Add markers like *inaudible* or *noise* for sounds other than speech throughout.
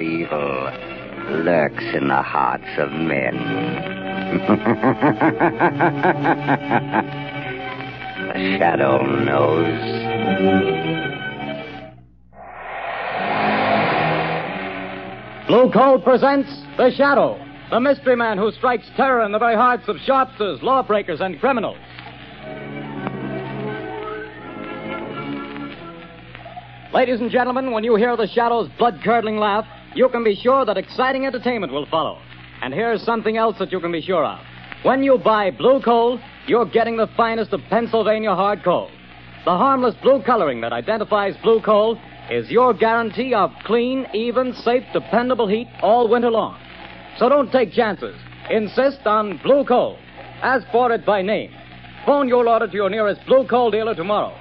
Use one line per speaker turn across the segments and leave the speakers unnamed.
evil lurks in the hearts of men. *laughs* the shadow knows.
Blue Coal presents The Shadow, the mystery man who strikes terror in the very hearts of sharpsters, lawbreakers, and criminals. Ladies and gentlemen, when you hear the Shadow's blood curdling laugh, you can be sure that exciting entertainment will follow. And here's something else that you can be sure of. When you buy blue coal, you're getting the finest of Pennsylvania hard coal. The harmless blue coloring that identifies blue coal is your guarantee of clean, even, safe, dependable heat all winter long. So don't take chances. Insist on blue coal. Ask for it by name. Phone your order to your nearest blue coal dealer tomorrow.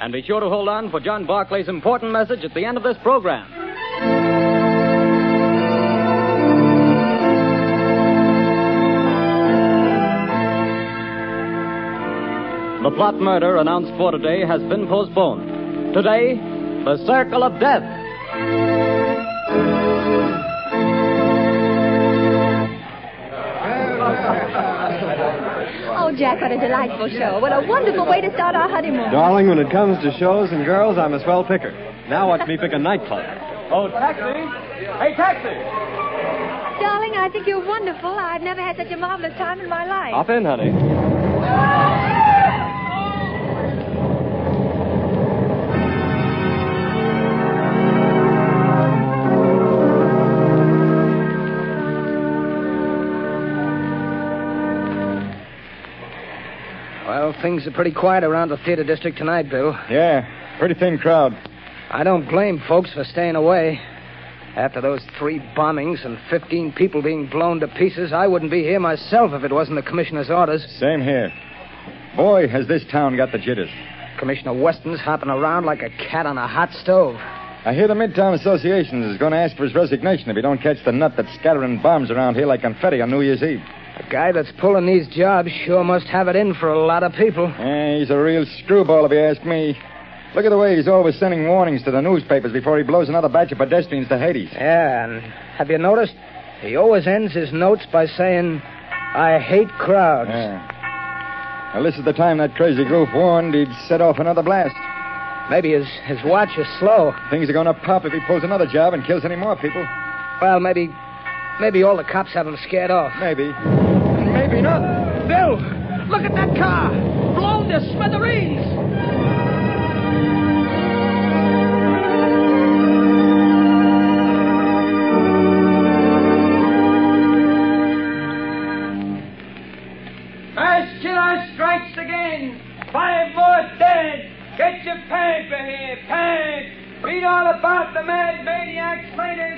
And be sure to hold on for John Barclay's important message at the end of this program. The plot murder announced for today has been postponed. Today, the Circle of Death.
Oh, Jack, what a delightful show. What a wonderful way to start our honeymoon.
Darling, when it comes to shows and girls, I'm a swell picker. Now watch me pick a nightclub.
Oh, taxi! Hey, taxi!
Darling, I think you're wonderful. I've never had such a marvelous time in my life.
Hop in, honey.
Well, things are pretty quiet around the theater district tonight, Bill.
Yeah, pretty thin crowd.
I don't blame folks for staying away. After those three bombings and 15 people being blown to pieces, I wouldn't be here myself if it wasn't the commissioner's orders.
Same here. Boy, has this town got the jitters.
Commissioner Weston's hopping around like a cat on a hot stove.
I hear the Midtown Association is going to ask for his resignation if he don't catch the nut that's scattering bombs around here like confetti on New Year's Eve.
The guy that's pulling these jobs sure must have it in for a lot of people.
Eh, he's a real screwball, if you ask me. Look at the way he's always sending warnings to the newspapers before he blows another batch of pedestrians to Hades.
Yeah, and have you noticed? He always ends his notes by saying, I hate crowds.
Yeah. Well, this is the time that crazy goof warned he'd set off another blast.
Maybe his, his watch is slow.
Things are going to pop if he pulls another job and kills any more people.
Well, maybe maybe all the cops have him scared off.
Maybe. Maybe not.
Bill, look at that car. Blown to smithereens.
Five more dead. Get your paper here. Read all about the mad maniac's one.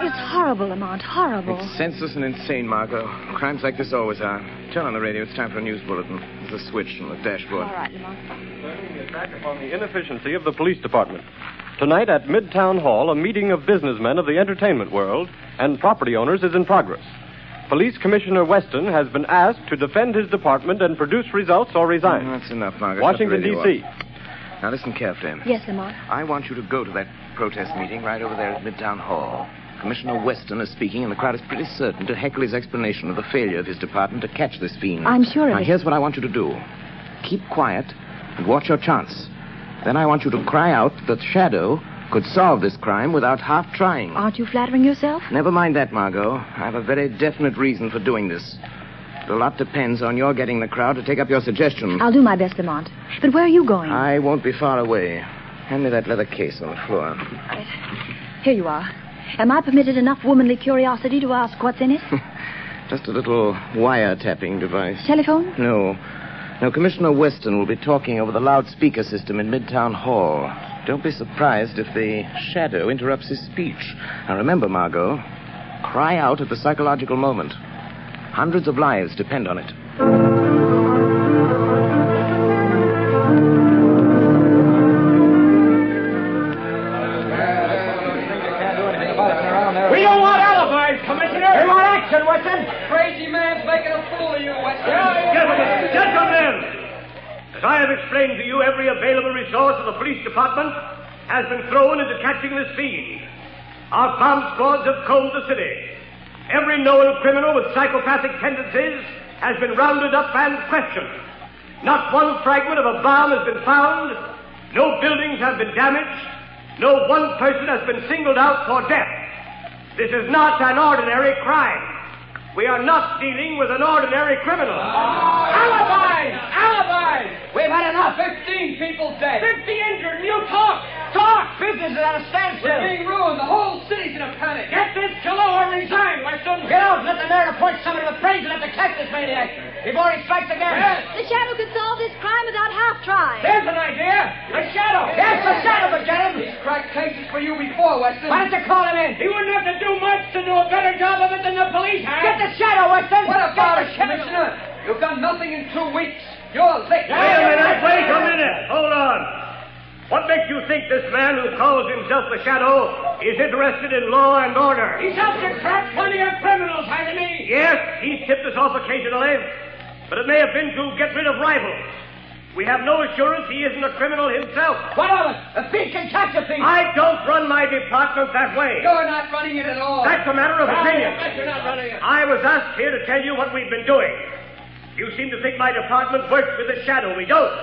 It's horrible, Lamont. Horrible.
It's senseless and insane, Margot. Crimes like this always are. Turn on the radio. It's time for a news bulletin. There's a switch on the dashboard.
All right, Lamont.
Turning the attack upon the inefficiency of the police department. Tonight at Midtown Hall, a meeting of businessmen of the entertainment world and property owners is in progress. Police Commissioner Weston has been asked to defend his department and produce results or resign.
Mm, That's enough, Margot.
Washington,
Shut the radio
D.C.
Now listen carefully.
Yes, Lamont.
I want you to go to that protest meeting right over there at Midtown Hall. Commissioner Weston is speaking, and the crowd is pretty certain to heckle his explanation of the failure of his department to catch this fiend.
I'm sure of
Now,
it.
here's what I want you to do keep quiet and watch your chance. Then I want you to cry out that Shadow could solve this crime without half trying.
Aren't you flattering yourself?
Never mind that, Margot. I have a very definite reason for doing this. But a lot depends on your getting the crowd to take up your suggestion.
I'll do my best, Lamont. But where are you going?
I won't be far away. Hand me that leather case on the floor.
Here you are. Am I permitted enough womanly curiosity to ask what's in it? *laughs*
Just a little wiretapping device.
Telephone?
No. No, Commissioner Weston will be talking over the loudspeaker system in Midtown Hall. Don't be surprised if the shadow interrupts his speech. Now remember, Margot, cry out at the psychological moment. Hundreds of lives depend on it.
To you, every available resource of the police department has been thrown into catching this fiend. our bomb squads have combed the city. Every known criminal with psychopathic tendencies has been rounded up and questioned. Not one fragment of a bomb has been found. No buildings have been damaged. No one person has been singled out for death. This is not an ordinary crime. We are not dealing with an ordinary criminal.
Alibis! Alibis! We've had enough. Fifteen people dead. Fifty injured, and you talk! Talk! Business is at a standstill. We're being ruined. The whole city's in a panic. Get this killer or resign, Weston. Get out and let the mayor appoint somebody with brains enough to catch this maniac before he strikes again. Yes.
The shadow could solve this crime without half trying.
There's an idea. A shadow. Yes, the shadow could get him. He's cracked cases for you before, Weston. Why don't you call him in? He wouldn't have to do much to do a better job of it than the police have. Get the shadow, Weston. What about it, Commissioner? You've done nothing in two weeks. You're licked.
Wait a minute, wait a minute. Hold on. What makes you think this man who calls himself the Shadow is interested in law and order?
He's helped to crack plenty of criminals, hasn't he?
Yes, he's tipped us off occasionally, but it may have been to get rid of rivals. We have no assurance he isn't a criminal himself.
What of it? A thief can catch a thief.
I don't run my department that way.
You're not running it at all.
That's a matter of
ah,
opinion.
I bet you're not running it.
I was asked here to tell you what we've been doing. You seem to think my department works with the shadow. We don't.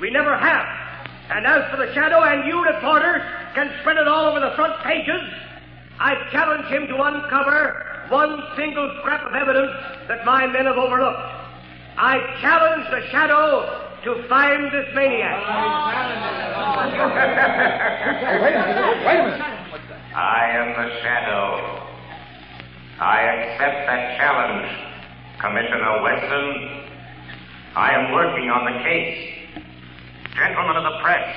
We never have. And as for the shadow, and you reporters can spread it all over the front pages, I challenge him to uncover one single scrap of evidence that my men have overlooked. I challenge the shadow to find this maniac.
Wait a minute. Wait a minute.
I am the shadow. I accept that challenge, Commissioner Weston. I am working on the case. Gentlemen of the press,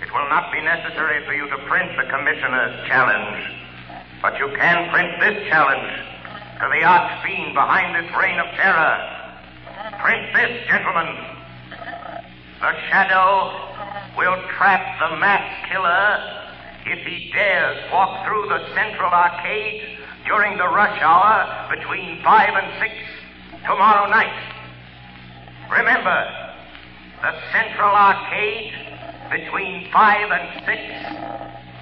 it will not be necessary for you to print the Commissioner's challenge, but you can print this challenge to the arch fiend behind this reign of terror. Print this, gentlemen. The shadow will trap the mass killer if he dares walk through the central arcade during the rush hour between 5 and 6 tomorrow night. Remember, the central arcade between 5 and 6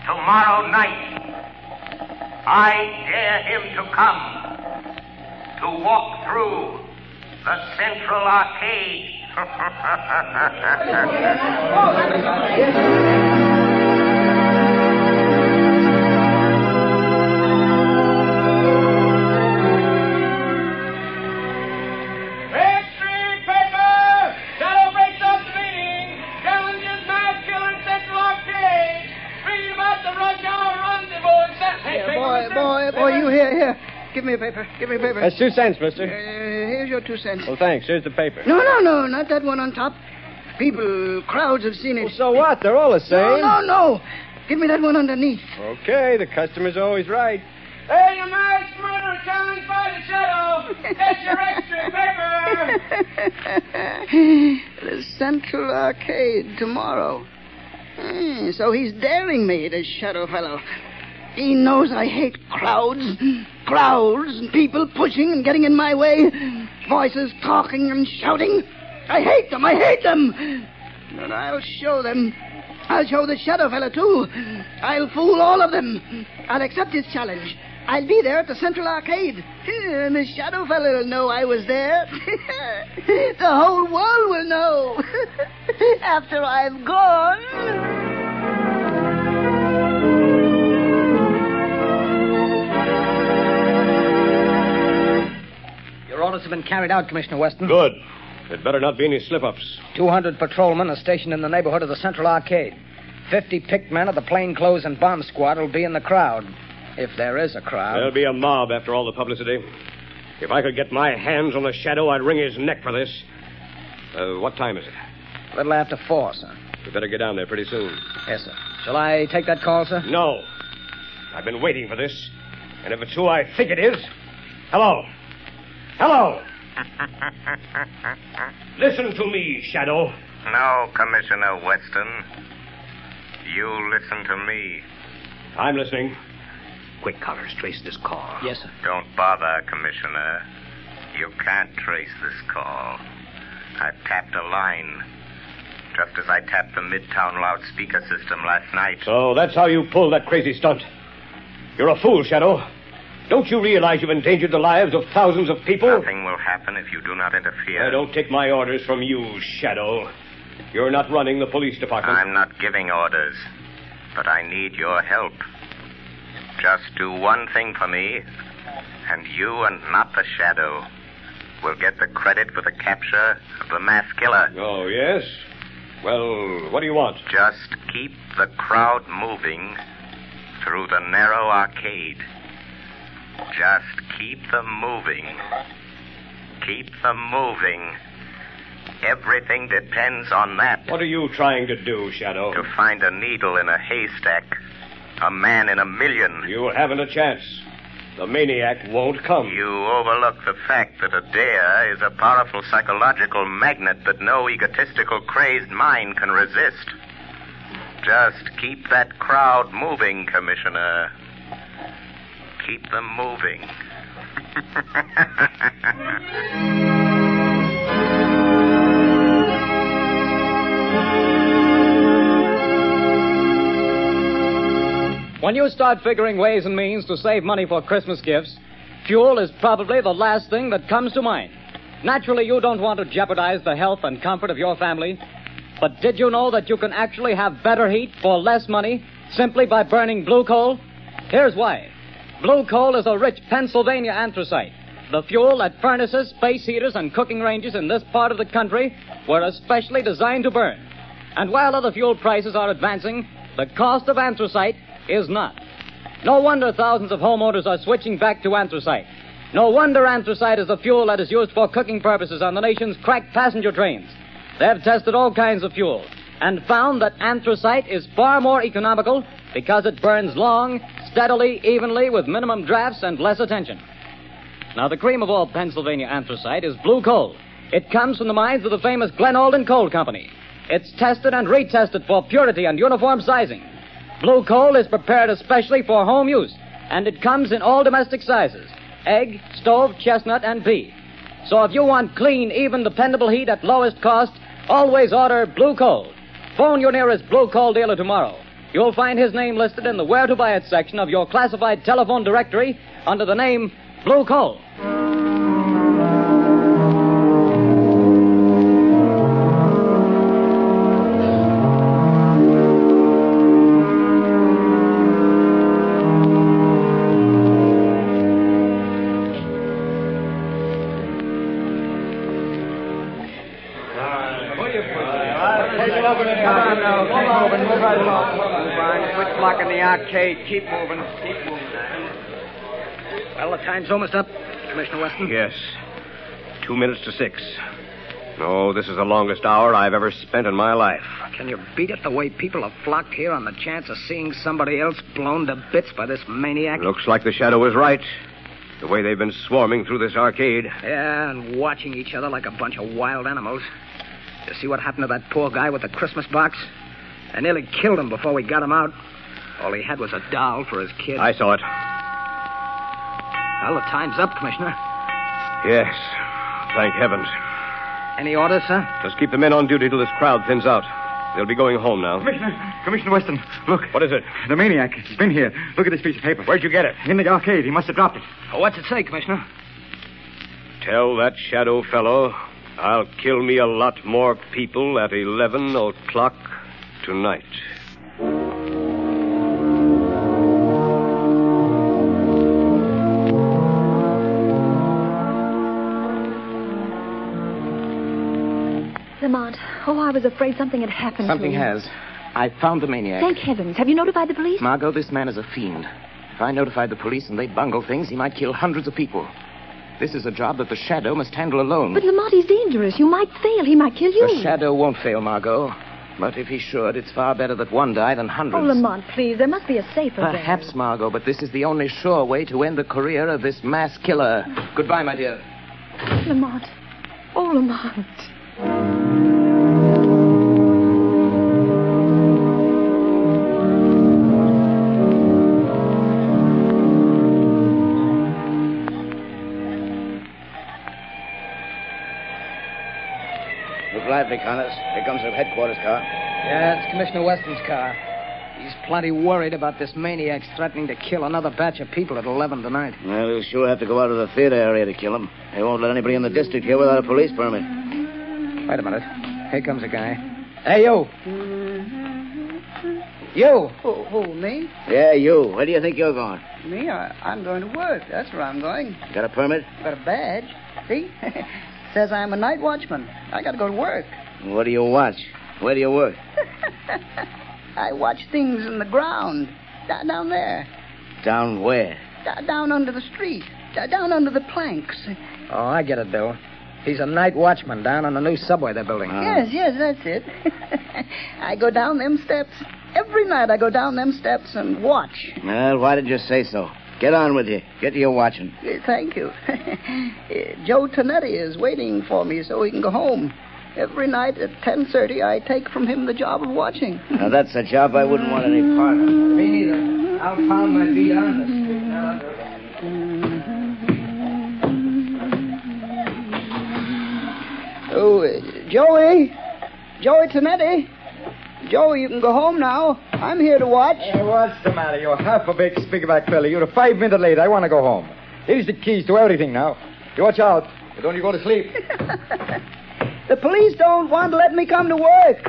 tomorrow night. I dare him to come to walk through the central arcade. *laughs*
paper.
Give me a paper.
That's two cents, mister.
Uh, here's your two cents.
Well, thanks. Here's the paper.
No, no, no, not that one on top. People, crowds have seen it.
Well, so what? They're all the same.
No, no, no. Give me that one underneath.
Okay, the customer's always right.
Hey, you mass murder challenged by the Shadow. That's your extra paper. *laughs*
the Central Arcade tomorrow. Hmm, so he's daring me, this shadow fellow. He knows I hate crowds. Crowds and people pushing and getting in my way. Voices talking and shouting. I hate them. I hate them. And I'll show them. I'll show the shadow fellow, too. I'll fool all of them. I'll accept his challenge. I'll be there at the Central Arcade. And the shadow fellow will know I was there. *laughs* the whole world will know. *laughs* After I've gone. Been carried out, Commissioner Weston.
Good. There'd better not be any slip ups.
200 patrolmen are stationed in the neighborhood of the Central Arcade. 50 picked men of the plainclothes and bomb squad will be in the crowd. If there is a crowd.
There'll be a mob after all the publicity. If I could get my hands on the shadow, I'd wring his neck for this. Uh, what time is it?
A little after four, sir.
We better get down there pretty soon.
Yes, sir. Shall I take that call, sir?
No. I've been waiting for this. And if it's who I think it is. Hello. Hello. Listen to me, Shadow.
no, Commissioner Weston. You listen to me.
I'm listening. Quick, Collars, trace this call.
Yes, sir.
Don't bother, Commissioner. You can't trace this call. I've tapped a line. Just as I tapped the Midtown loudspeaker system last night.
So that's how you pulled that crazy stunt.
You're a fool, Shadow. Don't you realize you've endangered the lives of thousands of people?
Nothing will happen if you do not interfere.
I don't take my orders from you, Shadow. You're not running the police department.
I'm not giving orders, but I need your help. Just do one thing for me, and you and not the Shadow will get the credit for the capture of the mass killer.
Oh, yes? Well, what do you want?
Just keep the crowd moving through the narrow arcade. Just keep them moving. Keep them moving. Everything depends on that.
What are you trying to do, Shadow?
To find a needle in a haystack. A man in a million.
You haven't a chance. The maniac won't come.
You overlook the fact that a dare is a powerful psychological magnet that no egotistical, crazed mind can resist. Just keep that crowd moving, Commissioner. Keep them moving.
When you start figuring ways and means to save money for Christmas gifts, fuel is probably the last thing that comes to mind. Naturally, you don't want to jeopardize the health and comfort of your family. But did you know that you can actually have better heat for less money simply by burning blue coal? Here's why. Blue coal is a rich Pennsylvania anthracite, the fuel that furnaces, space heaters, and cooking ranges in this part of the country were especially designed to burn. And while other fuel prices are advancing, the cost of anthracite is not. No wonder thousands of homeowners are switching back to anthracite. No wonder anthracite is the fuel that is used for cooking purposes on the nation's crack passenger trains. They've tested all kinds of fuel and found that anthracite is far more economical because it burns long, steadily, evenly, with minimum drafts and less attention. Now, the cream of all Pennsylvania anthracite is blue coal. It comes from the mines of the famous Glen Alden Coal Company. It's tested and retested for purity and uniform sizing. Blue coal is prepared especially for home use, and it comes in all domestic sizes egg, stove, chestnut, and pea. So if you want clean, even, dependable heat at lowest cost, always order Blue Coal. Phone your nearest Blue Coal dealer tomorrow. You'll find his name listed in the Where to Buy It section of your classified telephone directory under the name Blue Coal.
Keep moving. Keep moving.
Well, the time's almost up, Commissioner Weston.
Yes. Two minutes to six. No, this is the longest hour I've ever spent in my life.
Can you beat it the way people have flocked here on the chance of seeing somebody else blown to bits by this maniac?
Looks like the shadow was right. The way they've been swarming through this arcade.
Yeah, and watching each other like a bunch of wild animals. You see what happened to that poor guy with the Christmas box? I nearly killed him before we got him out. All he had was a doll for his kid.
I saw it.
Well, the time's up, Commissioner.
Yes. Thank heavens.
Any orders, sir?
Just keep the men on duty till this crowd thins out. They'll be going home now.
Commissioner, Commissioner Weston, look.
What is it?
The maniac. He's been here. Look at this piece of paper.
Where'd you get it?
In the arcade. He must have dropped it.
Oh, what's it say, Commissioner?
Tell that shadow fellow I'll kill me a lot more people at 11 o'clock tonight.
Oh, I was afraid something had happened
Something has. I found the maniac.
Thank heavens. Have you notified the police?
Margot, this man is a fiend. If I notified the police and they bungle things, he might kill hundreds of people. This is a job that the Shadow must handle alone.
But Lamont, he's dangerous. You might fail. He might kill you.
The Shadow won't fail, Margot. But if he should, it's far better that one die than hundreds.
Oh, Lamont, please. There must be a safer way.
Perhaps, Margot, but this is the only sure way to end the career of this mass killer. Goodbye, my dear.
Lamont. Oh, Lamont.
Look lively, Connors. Here comes the headquarters car.
Yeah, it's Commissioner Weston's car. He's plenty worried about this maniac's threatening to kill another batch of people at 11 tonight.
Well, he'll sure have to go out of the theater area to kill him. They won't let anybody in the district here without a police permit.
Wait a minute. Here comes a guy. Hey, you. You.
Who, who, me?
Yeah, you. Where do you think you're going?
Me? I, I'm going to work. That's where I'm going.
Got a permit?
Got a badge. See? *laughs* Says I'm a night watchman. I got to go to work.
What do you watch? Where do you work? *laughs*
I watch things in the ground. Da- down there.
Down where?
Da- down under the street. Da- down under the planks.
Oh, I get it, Bill. He's a night watchman down on the new subway they're building.
Yes, yes, that's it. *laughs* I go down them steps. Every night I go down them steps and watch.
Well, why did you say so? Get on with you. Get to your watching.
Thank you. *laughs* Eh, Joe Tonetti is waiting for me so he can go home. Every night at 10.30, I take from him the job of watching.
Now, that's a job I wouldn't want any part of.
Me neither. I'll pound my feet on the
Oh, uh, Joey. Joey Tonetti. Joey, you can go home now. I'm here to watch.
Hey, what's the matter? You're half a big speakerback fella. You're five minutes late. I want to go home. Here's the keys to everything now. You watch out. But don't you go to sleep. *laughs*
The police don't want to let me come to work,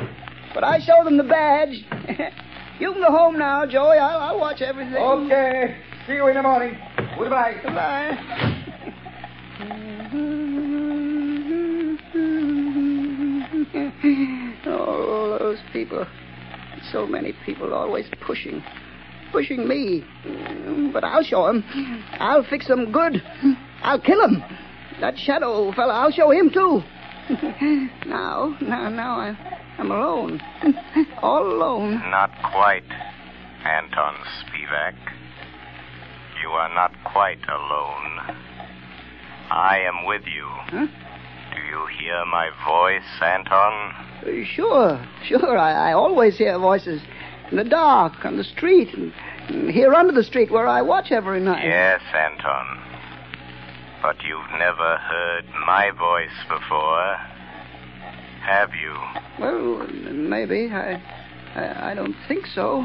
but I show them the badge. *laughs* you can go home now, Joey. I'll, I'll watch everything.
Okay. See you in the morning. Goodbye.
Goodbye. *laughs* oh, those people. So many people always pushing. Pushing me. But I'll show 'em. I'll fix 'em good. I'll kill 'em. That shadow fella, I'll show him too. *laughs* now, now, now I'm, I'm alone. *laughs* All alone.
Not quite, Anton Spivak. You are not quite alone. I am with you.
Huh?
Do you hear my voice, Anton?
Uh, Sure, sure. I, I always hear voices in the dark, on the street, and, and here under the street where I watch every night.
Yes, Anton. But you've never heard my voice before, have you?
Well, maybe. I, I, I don't think so.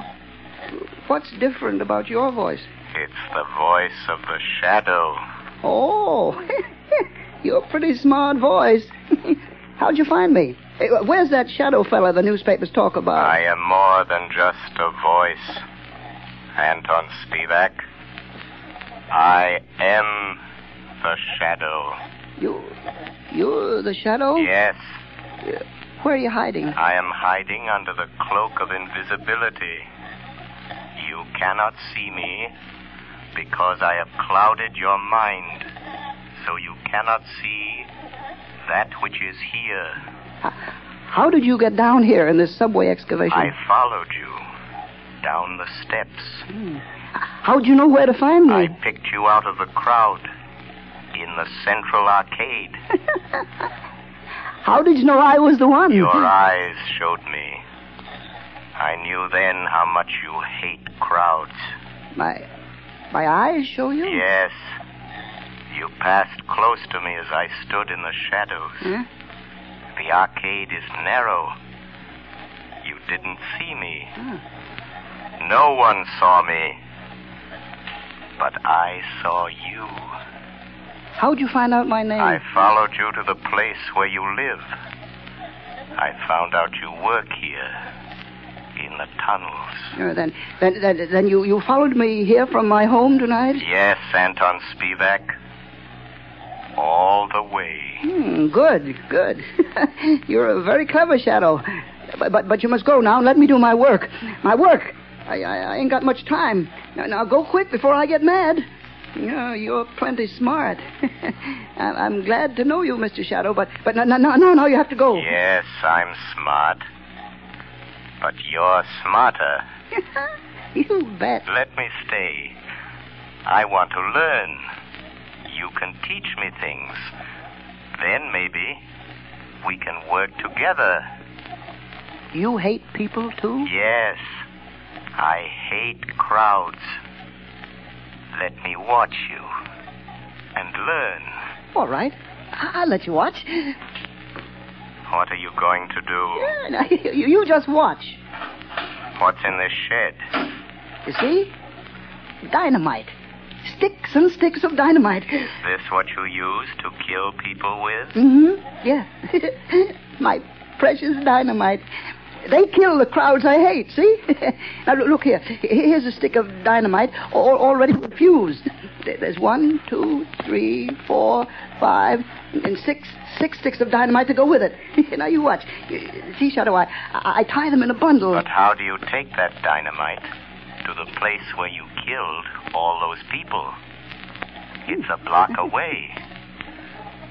What's different about your voice?
It's the voice of the shadow.
Oh, *laughs* you're a pretty smart voice. *laughs* How'd you find me? Where's that shadow fella the newspapers talk about?
I am more than just a voice, Anton Spivak. I am the shadow.
You, you're the shadow?
Yes,
Where are you hiding?
I am hiding under the cloak of invisibility. You cannot see me because I have clouded your mind, so you cannot see that which is here.
How did you get down here in this subway excavation?
I followed you down the steps. Hmm.
How'd you know where to find me?
I picked you out of the crowd in the central arcade. *laughs*
How did you know I was the one?
Your eyes showed me. I knew then how much you hate crowds.
My, my eyes show you?
Yes. You passed close to me as I stood in the shadows.
Huh?
The arcade is narrow. You didn't see me. No one saw me. But I saw you.
How'd you find out my name?
I followed you to the place where you live. I found out you work here. In the tunnels.
Uh, then, then, then, then you, you followed me here from my home tonight?
Yes, Anton Spivak. All the way.
Hmm, good, good. *laughs* You're a very clever shadow. But, but, but you must go now and let me do my work. My work. I, I, I ain't got much time. Now, now go quick before I get mad. You're plenty smart. *laughs* I- I'm glad to know you, Mr. Shadow, but but no, no, no, no, no, you have to go.
Yes, I'm smart. But you're smarter. *laughs*
you bet.
Let me stay. I want to learn. You can teach me things. Then maybe we can work together.
You hate people, too?
Yes. I hate crowds. Let me watch you and learn.
All right. I- I'll let you watch.
What are you going to do?
Yeah, now, *laughs* you, you just watch.
What's in this shed?
You see? Dynamite. Sticks and sticks of dynamite.
Is this what you use to kill people with?
Mm-hmm. Yeah. *laughs* My precious dynamite. They kill the crowds I hate, see? *laughs* now, look- here. Here's a stick of dynamite all, already fused. There's one, two, three, four, five, and six six sticks of dynamite to go with it. *laughs* now, you watch. See, Shadow, I, I tie them in a bundle.
But how do you take that dynamite to the place where you killed all those people? It's a block away.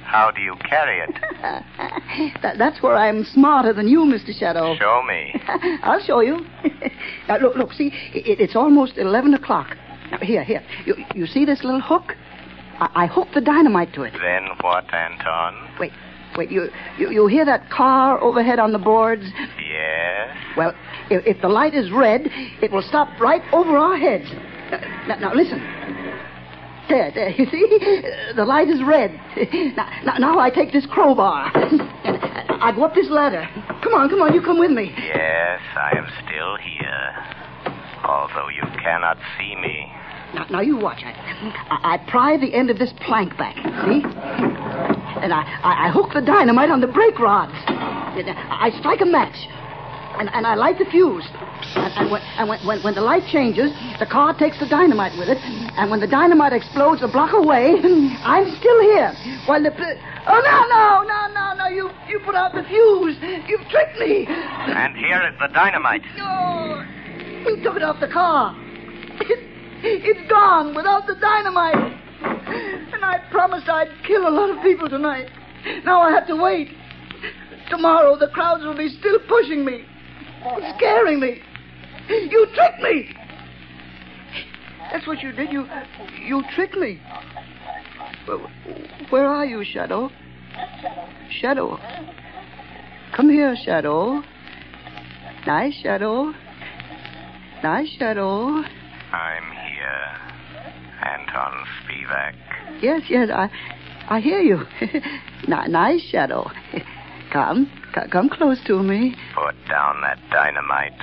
How do you carry it? *laughs*
that, that's where I'm smarter than you, Mr. Shadow.
Show me. *laughs*
I'll show you. *laughs* now, look, look, see, it, it's almost 11 o'clock. Now, here, here. You, you see this little hook? I, I hooked the dynamite to it.
Then what, Anton?
Wait, wait, you, you, you hear that car overhead on the boards?
Yes?
Well, if, if the light is red, it will stop right over our heads. Now, now listen. There, uh, there, you see? The light is red. Now, now, now I take this crowbar. And I go up this ladder. Come on, come on, you come with me.
Yes, I am still here. Although you cannot see me.
Now, now you watch. I, I, I pry the end of this plank back, see? And I, I, I hook the dynamite on the brake rods. I strike a match. And, and I light the fuse. And, and, when, and when, when, when the light changes, the car takes the dynamite with it. And when the dynamite explodes a block away, *laughs* I'm still here. While the... Oh, no, no, no, no, no. You, you put out the fuse. You've tricked me.
And here is the dynamite.
No. You took it off the car. It, it's gone without the dynamite. And I promised I'd kill a lot of people tonight. Now I have to wait. Tomorrow the crowds will be still pushing me, scaring me. You tricked me. That's what you did. You, you tricked me. Where, where are you, Shadow? Shadow. Come here, Shadow. Nice, Shadow. Nice, Shadow.
I'm here. Anton Spivak.
Yes, yes, I, I hear you. *laughs* Nice, Shadow. Come, come close to me.
Put down that dynamite.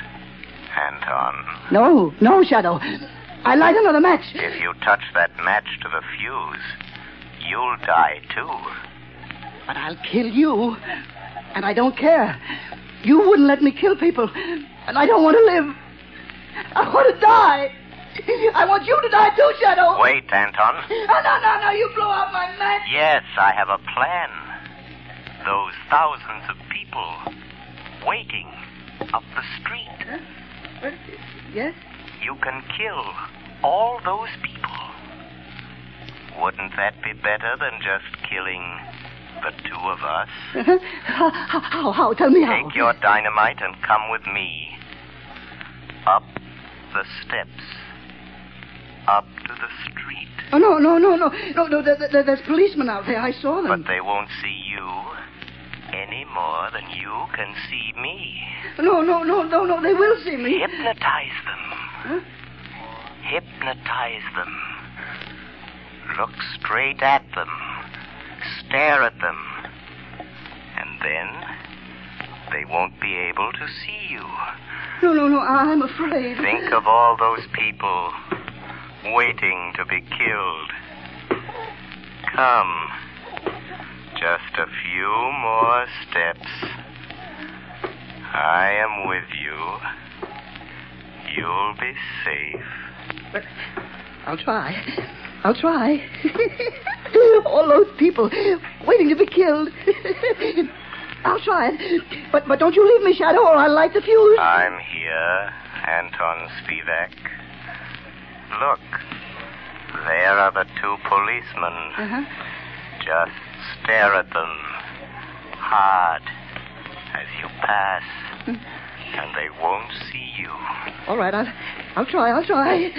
Anton.
No, no, Shadow. I light another match.
If you touch that match to the fuse, you'll die too.
But I'll kill you. And I don't care. You wouldn't let me kill people. And I don't want to live. I want to die. I want you to die too, Shadow.
Wait, Anton.
No, no, no, no. You blow out my match.
Yes, I have a plan. Those thousands of people waiting up the street. Huh?
Yes?
You can kill all those people. Wouldn't that be better than just killing the two of us?
how, *laughs* how, how, how? Tell me how.
Take your dynamite and come with me. Up the steps. Up to the street.
Oh, no, no, no, no. No, no, there, there, there's policemen out there. I saw them.
But they won't see you any more than you can see me.
No, no, no, no, no. They will see me.
Hypnotize them. Hypnotize them. Look straight at them. Stare at them. And then they won't be able to see you.
No, no, no. I'm afraid.
Think of all those people waiting to be killed. Come. Just a few more steps. I am with you. You'll be safe.
I'll try. I'll try. *laughs* All those people waiting to be killed. *laughs* I'll try it. But but don't you leave me, Shadow, or I'll light the fuse.
I'm here, Anton Spivak. Look, there are the two policemen.
Uh-huh.
Just stare at them hard as you pass, hmm. and they won't see you.
All right, I'll, I'll try. I'll try.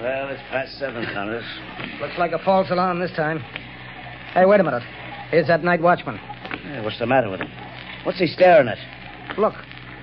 Well, it's past seven, Connors.
Looks like a false alarm this time. Hey, wait a minute. Here's that night watchman.
Hey, what's the matter with him? What's he staring at?
Look.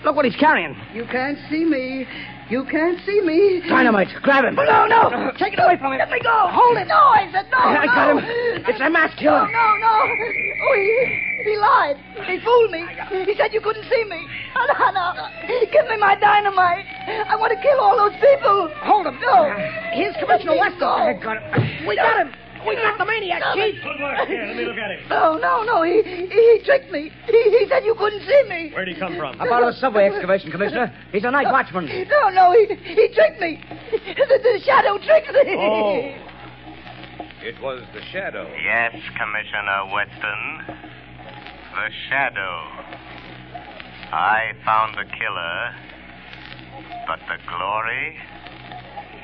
Look what he's carrying.
You can't see me. You can't see me.
Dynamite. Grab him.
Oh, no, no. Uh, Take it away from him. Let me go. Hold it. No, I said no.
I
no.
got him. It's a mass killer.
No, no, no. Oh, he, He lied. He fooled me. He said you couldn't see me. No, no, no. Give me my dynamite. I want to kill all those people.
Hold him.
No.
Here's Commissioner Weston.
No.
Got him. We got him. We got the maniac, Chief.
Good work. Here, let me look at him.
No, no, no. He, he, he tricked me. He, he said you couldn't see me.
Where'd he come from?
I About a subway excavation, Commissioner. He's a night watchman.
No, no, he, he tricked me. The, the shadow tricked me.
Oh.
It was the shadow.
Yes, Commissioner Weston. The shadow. I found the killer, but the glory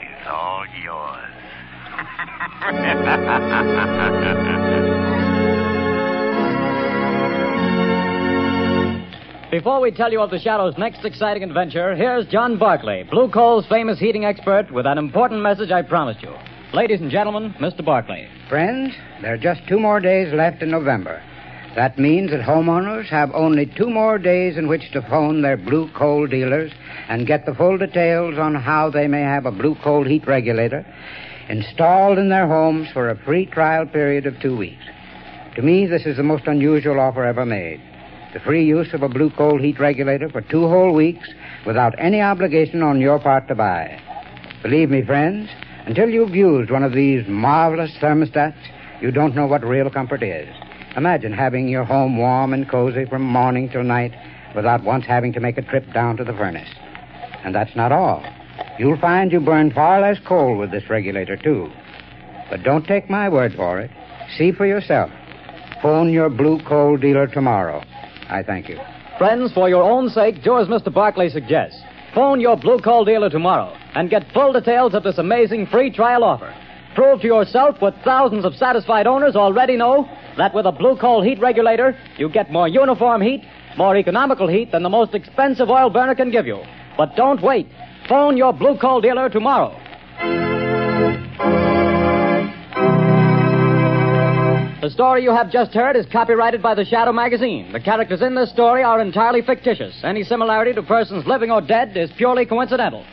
is all yours.
Before we tell you of the Shadow's next exciting adventure, here's John Barclay, Blue Coal's famous heating expert, with an important message I promised you. Ladies and gentlemen, Mr. Barclay.
Friends, there are just two more days left in November. That means that homeowners have only two more days in which to phone their blue coal dealers and get the full details on how they may have a blue coal heat regulator installed in their homes for a free trial period of two weeks. To me, this is the most unusual offer ever made. The free use of a blue coal heat regulator for two whole weeks without any obligation on your part to buy. Believe me, friends, until you've used one of these marvelous thermostats, you don't know what real comfort is. Imagine having your home warm and cozy from morning till night without once having to make a trip down to the furnace. And that's not all. You'll find you burn far less coal with this regulator, too. But don't take my word for it. See for yourself. Phone your blue coal dealer tomorrow. I thank you.
Friends, for your own sake, do as Mr. Barclay suggests. Phone your Blue Coal dealer tomorrow and get full details of this amazing free trial offer. Prove to yourself what thousands of satisfied owners already know that with a Blue Coal heat regulator, you get more uniform heat, more economical heat than the most expensive oil burner can give you. But don't wait. Phone your Blue Coal dealer tomorrow. The story you have just heard is copyrighted by the Shadow magazine. The characters in this story are entirely fictitious. Any similarity to persons living or dead is purely coincidental. *laughs*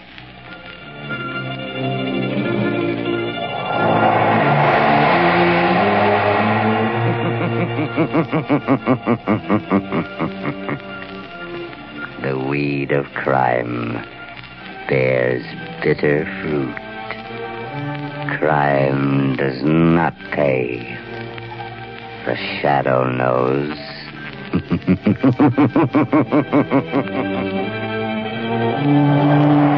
the weed of crime bears bitter fruit. Crime does not pay. The shadow knows. *laughs*